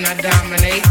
and I dominate.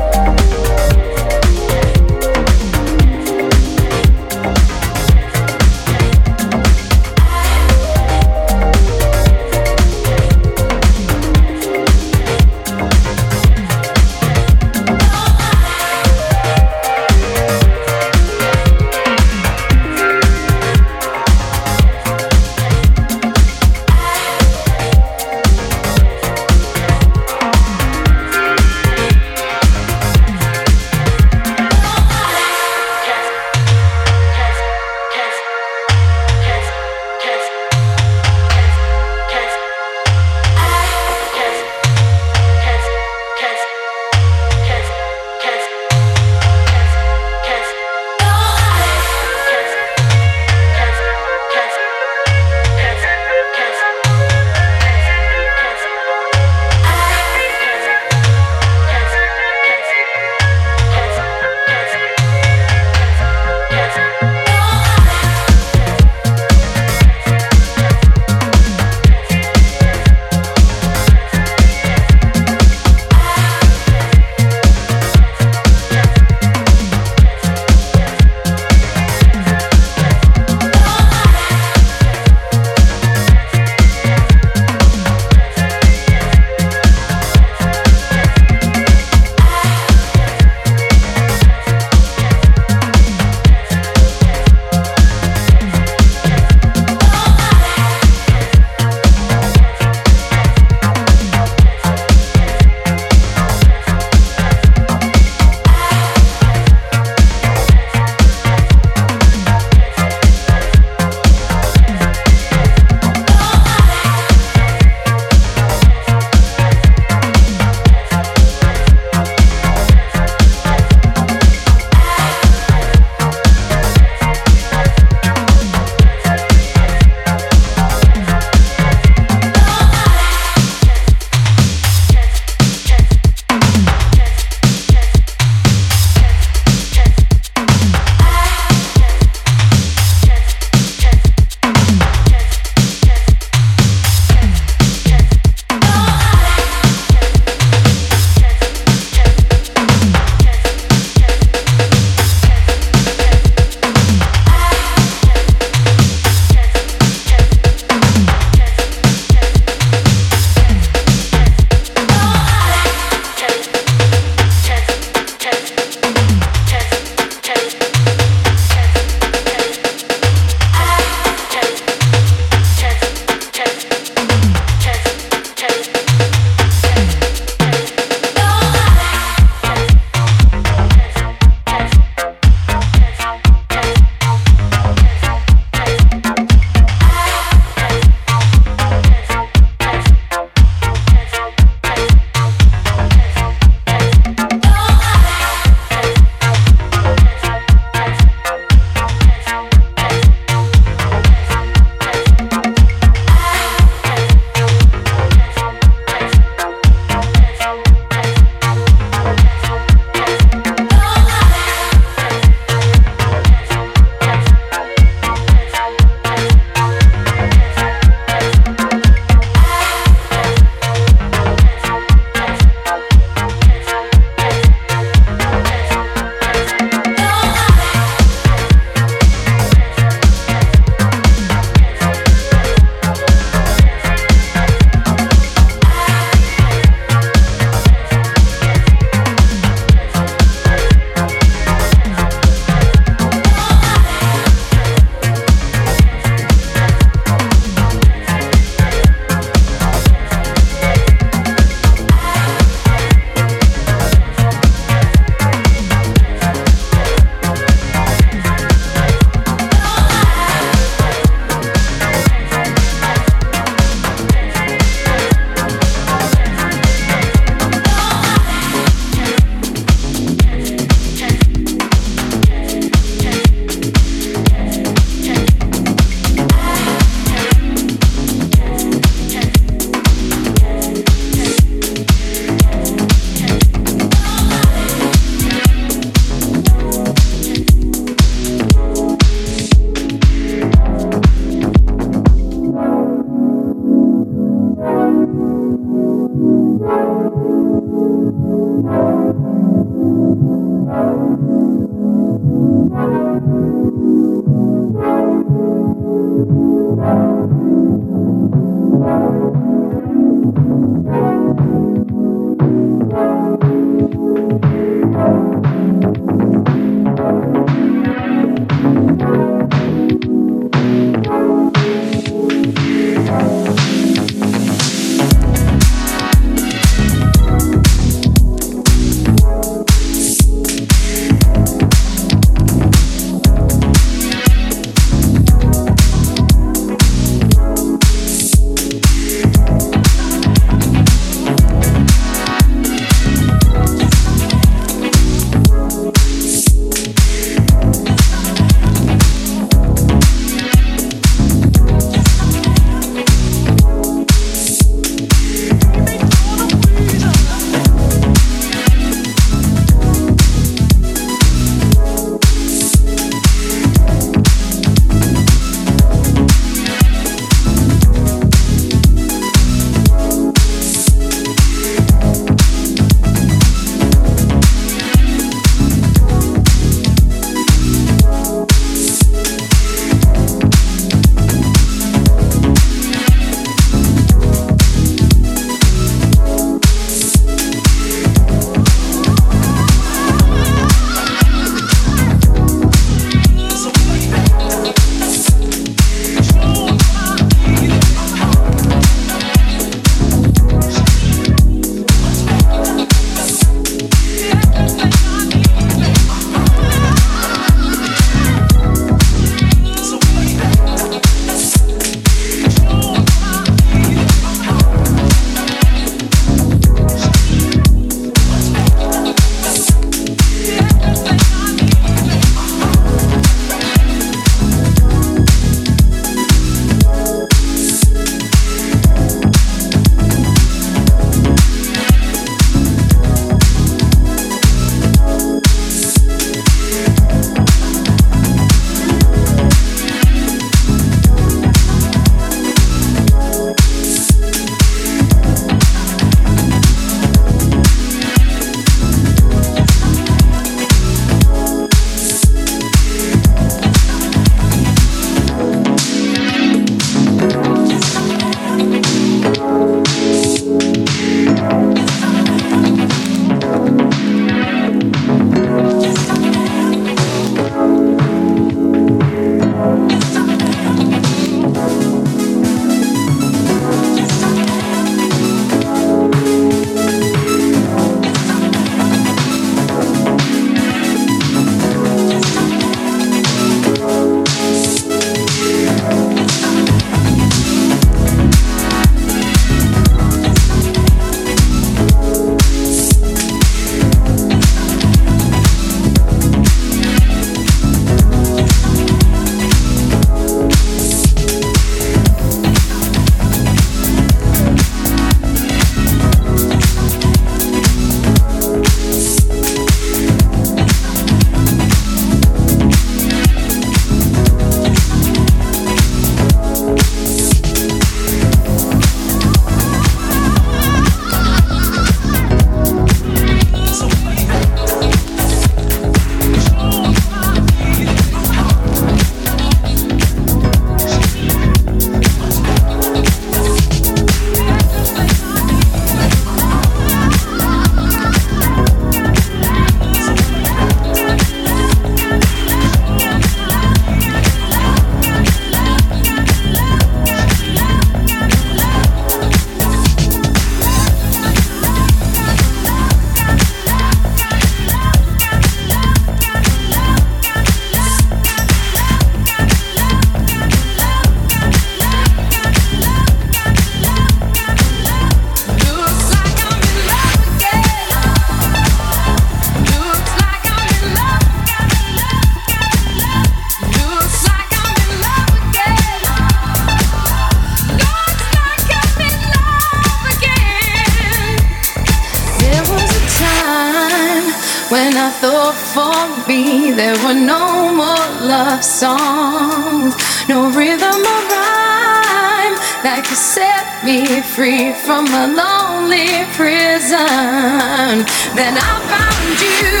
no more love songs, no rhythm or rhyme that could set me free from a lonely prison. Then I found you,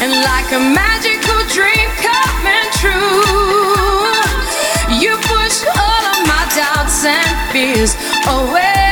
and like a magical dream coming true, you pushed all of my doubts and fears away.